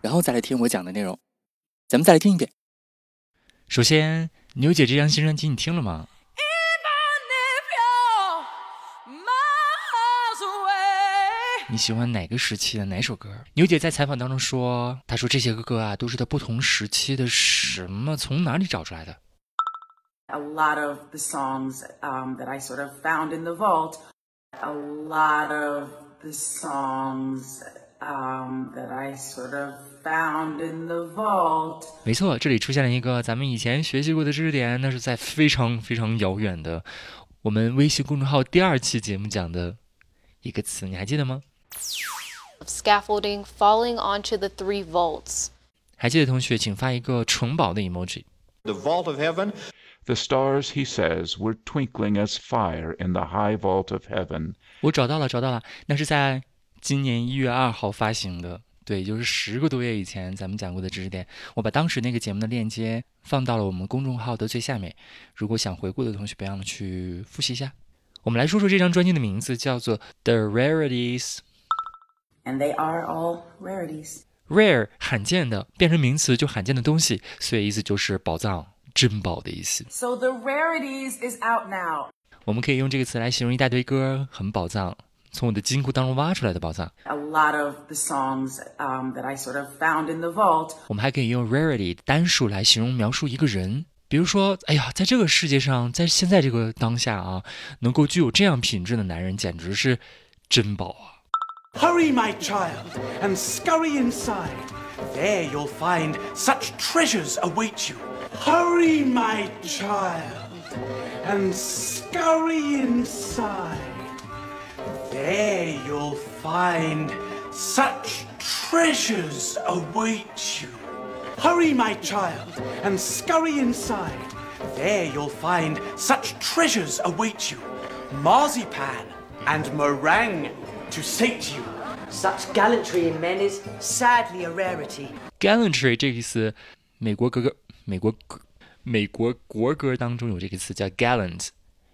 然后再来听我讲的内容，咱们再来听一遍。首先，牛姐这张新专辑你听了吗？你喜欢哪个时期的哪首歌？牛姐在采访当中说，她说这些个歌啊，都是她不同时期的什么，从哪里找出来的？A lot of the songs um, that I sort of found in the vault. A lot of the songs. Um, that I sort of found in the vault。没错，这里出现了一个咱们以前学习过的知识点，那是在非常非常遥远的我们微信公众号第二期节目讲的一个词，你还记得吗？Scaffolding falling onto the three vaults。还记得同学，请发一个城堡的 emoji。The vault of heaven. The stars, he says, were twinkling as fire in the high vault of heaven. 我找到了，找到了，那是在。 今年一月二号发行的，对，就是十个多月以前咱们讲过的知识点。我把当时那个节目的链接放到了我们公众号的最下面，如果想回顾的同学，别忘了去复习一下。我们来说说这张专辑的名字，叫做《The Rarities》，and they are all rarities。Rare 罕见的，变成名词就罕见的东西，所以意思就是宝藏、珍宝的意思。So the rarities is out now。我们可以用这个词来形容一大堆歌很宝藏。从我的金库当中挖出来的宝藏。A lot of the songs um, that I sort of found in the vault。我们还可以用 rarity 单数来形容描述一个人，比如说，哎呀，在这个世界上，在现在这个当下啊，能够具有这样品质的男人，简直是珍宝啊！Hurry, my child, and scurry inside. There you'll find such treasures await you. Hurry, my child, and scurry inside. There you'll find such treasures await you. Hurry, my child, and scurry inside. There you'll find such treasures await you. Marzipan and meringue to sate you. Such gallantry in men is sadly a rarity. Gallantry 这个词，美国歌歌，美国歌，美国国歌当中有这个词叫 gallant，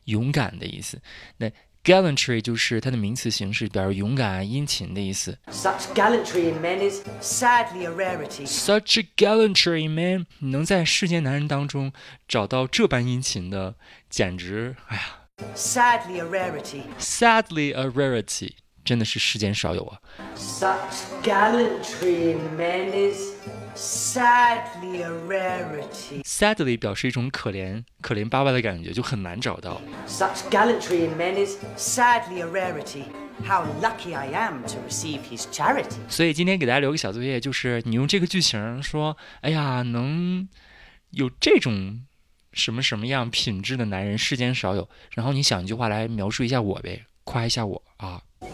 勇敢的意思。那 Gallantry 就是它的名词形式，表示勇敢啊、殷勤的意思。Such gallantry in men is sadly a rarity. Such gallantry in men，能在世间男人当中找到这般殷勤的，简直，哎呀。Sadly a rarity. Sadly a rarity，真的是世间少有啊。Such gallantry in men is Sadly a rarity. Sadly 表示一种可怜、可怜巴巴的感觉，就很难找到。Such gallantry in men is sadly a rarity. How lucky I am to receive his charity. 所以今天给大家留个小作业，就是你用这个句型说：“哎呀，能有这种什么什么样品质的男人，世间少有。”然后你想一句话来描述一下我呗，夸一下我啊。你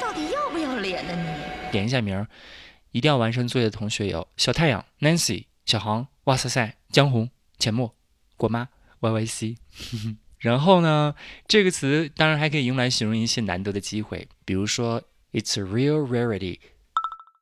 到底要不要脸呢？你点一下名。一定要完成作业的同学有小太阳、Nancy、小航、哇塞塞、江红、浅墨、果妈、Y Y C。然后呢，这个词当然还可以用来形容一些难得的机会，比如说 It's a real rarity。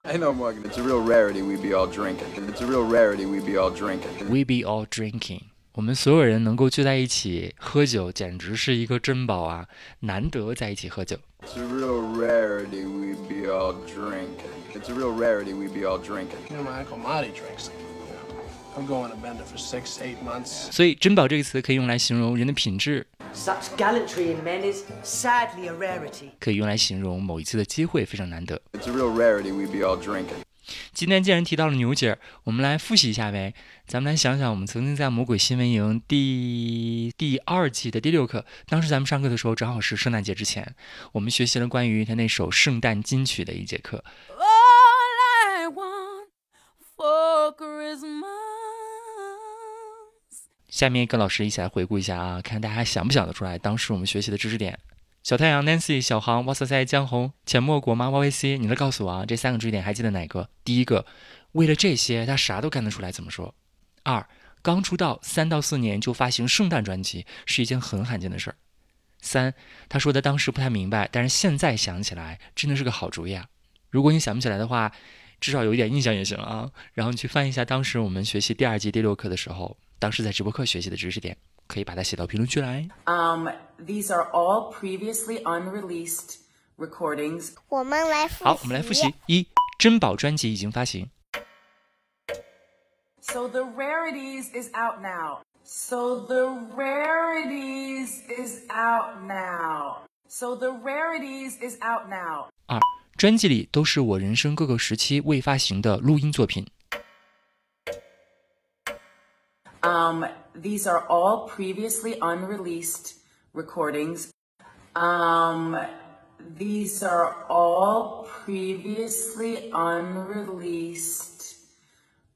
I know Morgan, it's a real rarity we be all drinking. It's a real rarity we be all drinking. We be all drinking. 我们所有人能够聚在一起喝酒，简直是一个珍宝啊！难得在一起喝酒。It's a real rarity we be all drinking. It's a real rarity we'd be all drinking. You know, my uncle Marty drinks. I'm going to bend it for six, eight months. 所以，珍宝这个词可以用来形容人的品质。Such gallantry in men is sadly a rarity. 可以用来形容某一次的机会非常难得。It's a real rarity we'd be all drinking. 今天既然提到了牛姐，我们来复习一下呗。咱们来想想，我们曾经在魔鬼新闻营第第二季的第六课，当时咱们上课的时候正好是圣诞节之前，我们学习了关于他那首圣诞金曲的一节课。下面跟老师一起来回顾一下啊，看大家想不想得出来当时我们学习的知识点。小太阳 Nancy 小航哇塞塞江红浅墨果妈 YYC，你来告诉我啊，这三个知识点还记得哪个？第一个为了这些，他啥都干得出来。怎么说？二，刚出道三到四年就发行圣诞专辑是一件很罕见的事儿。三，他说的当时不太明白，但是现在想起来真的是个好主意啊。如果你想不起来的话，至少有一点印象也行啊。然后你去翻一下当时我们学习第二季第六课的时候，当时在直播课学习的知识点，可以把它写到评论区来。Um, these are all previously unreleased recordings. 我们来复习。好，我们来复习：一，珍宝专辑已经发行；So the rarities is out now. So the rarities is out now. So the rarities is out now. 二，专辑里都是我人生各个时期未发行的录音作品；Um, these are all previously unreleased recordings. Um, these are all previously unreleased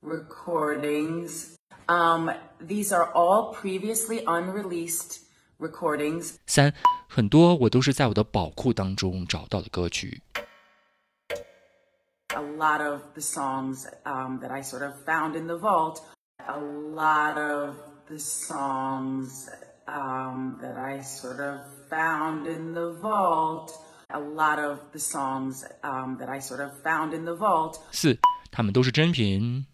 recordings. Um, these are all previously unreleased recordings. 三，很多我都是在我的宝库当中找到的歌曲；A lot of the songs um, that I sort of found in the vault. A lot of the songs um, that I sort of found in the vault. A lot of the songs um, that I sort of found in the vault. 四，他们都是真品；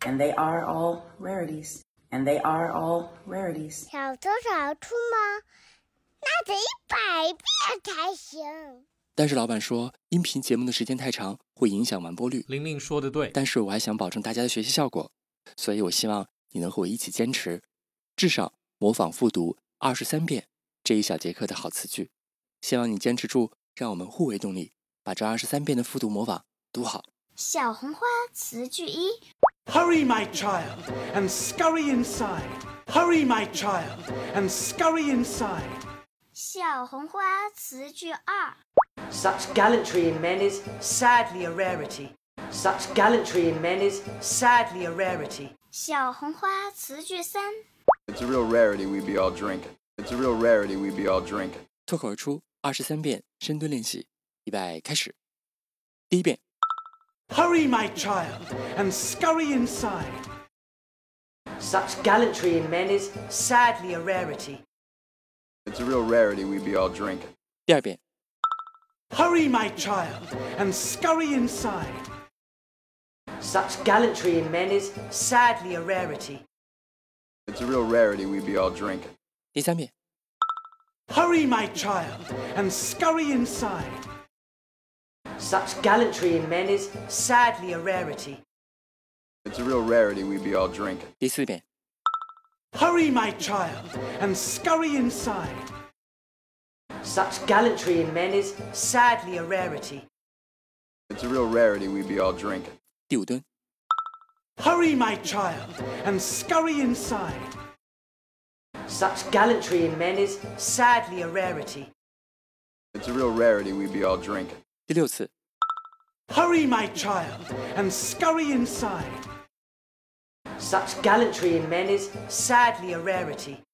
And they are all rarities. And they are all rarities. 小偷找出吗？那得一百遍才行。 但是老板说，音频节目的时间太长，会影响完播率。玲玲说的对，但是我还想保证大家的学习效果，所以我希望你能和我一起坚持，至少模仿复读二十三遍这一小节课的好词句。希望你坚持住，让我们互为动力，把这二十三遍的复读模仿读好。小红花词句一，Hurry, my child, and scurry inside. Hurry, my child, and scurry inside. 小红花词句二，Such gallantry in men is sadly a rarity. Such gallantry in men is sadly a rarity. 小红花词句三， It's a real rarity we be all drinking. It's a real rarity we be all drinking. 脱口而出二十三遍深蹲练习，预备开始。第一遍， Hurry, my child, and scurry inside. Such gallantry in men is sadly a rarity. It's a real rarity we be all drinking. 第二遍， Hurry, my child, and scurry inside. Such gallantry in men is sadly a rarity. It's a real rarity we be all drinking. 第三遍， Hurry, my child, and scurry inside. Such gallantry in men is sadly a rarity. It's a real rarity we be all drinking. 第四遍， Hurry, my child, and scurry inside. Such gallantry in men is sadly a rarity. It's a real rarity we be all drinking. 第五蹲， Hurry, my child, and scurry inside. Such gallantry in men is sadly a rarity. It's a real rarity we be all drinking. 第六次， Hurry, my child, and scurry inside. Such gallantry in men is sadly a rarity.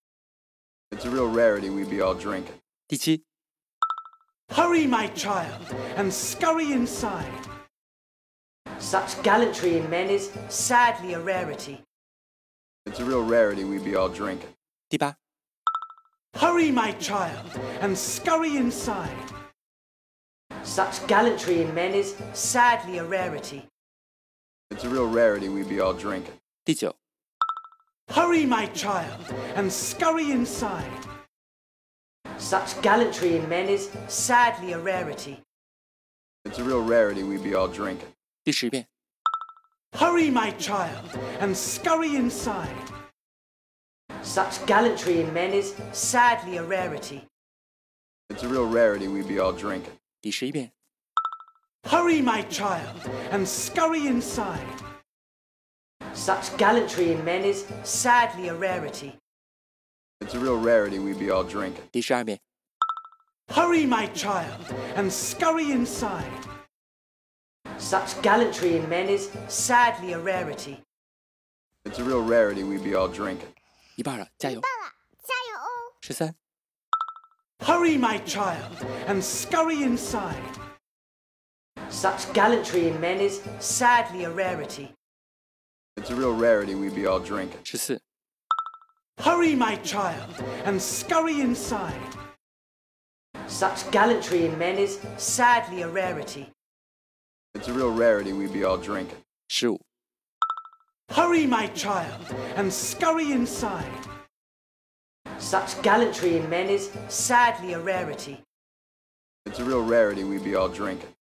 It's a real rarity we be all drinking. 第七， Hurry, my child, and scurry inside. Such gallantry in men is sadly a rarity. It's a real rarity we be all drinking. 第八， Hurry, my child, and scurry inside. Such gallantry in men is sadly a rarity. It's a real rarity we be all drinking. 第九， Hurry, my child, and scurry inside. Such gallantry in men is sadly a rarity. It's a real rarity we be all drinking. 第十遍， Hurry, my child, and scurry inside. Such gallantry in men is sadly a rarity. It's a real rarity we be all drinking. 第十一遍， Hurry, my child, and scurry inside. Such gallantry in men is sadly a rarity. It's a real rarity we be all drinking. 第十二遍， Hurry, my child, and scurry inside. Such gallantry in men is sadly a rarity. It's a real rarity we be all drinking. 一半了，加油！到了，加油哦！十三、 Hurry, my child, and scurry inside. Such gallantry in men is sadly a rarity. It's a real rarity we be all drinking. 十四、 Hurry, my child, and scurry inside. Such gallantry in men is sadly a rarity. It's a real rarity we be all drinking. Shoot. Hurry, my child, and scurry inside. Such gallantry in men is sadly a rarity. It's a real rarity we be all drinking.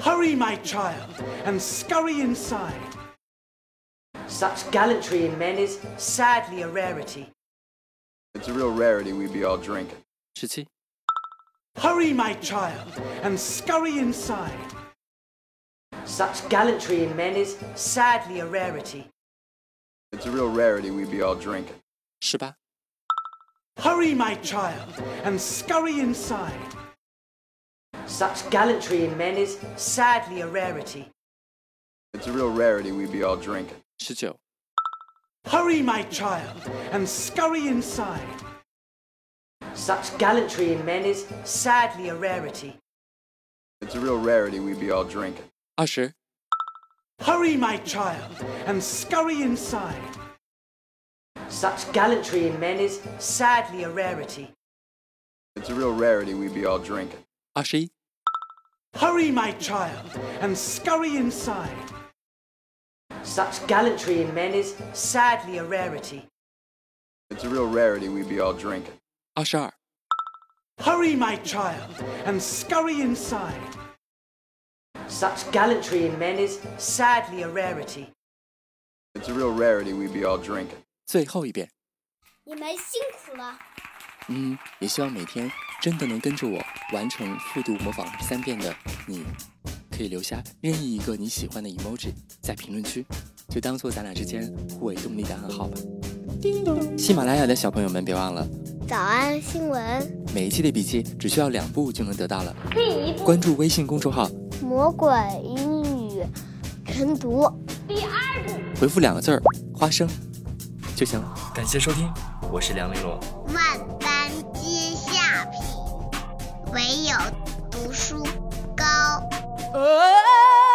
Hurry, my child, and scurry inside. Such gallantry in men is sadly a rarity. It's a real rarity we be all drinking. Shitty. Hurry, my child, and scurry inside. Such gallantry in men is sadly a rarity. It's a real rarity we be all drinking. 是吧? Hurry, my child, and scurry inside. Such gallantry in men is sadly a rarity. It's a real rarity we be all drinking. 十九、 Hurry, my child, and scurry inside. Such gallantry in men is sadly a rarity. It's a real rarity we be all drinking. 二十、 Hurry, my child, and scurry inside. Such gallantry in men is sadly a rarity. It's a real rarity we be all drinking. 二十一、 Hurry, my child, and scurry inside. Such gallantry in men is sadly a rarity. It's a real rarity we be all drinking. 二十二、 Hurry, my child, and scurry inside. Such gallantry in men is sadly a rarity. It's a real rarity we be all drinking. 最后一遍。你们辛苦了。嗯，也希望每天真的能跟着我完成复读模仿三遍的你， 可以留下任意一个你喜欢的 emoji 在评论区，就当做咱俩之间互为动力的暗号吧。叮咚喜马拉雅的小朋友们，别忘了早安新闻，每一期的笔记只需要两步就能得到了。第一步关注微信公众号，魔鬼英语晨读。第二步，回复两个字儿“花生”就行了。感谢收听，我是梁玲珑。万般皆下品，唯有读书高。Oh!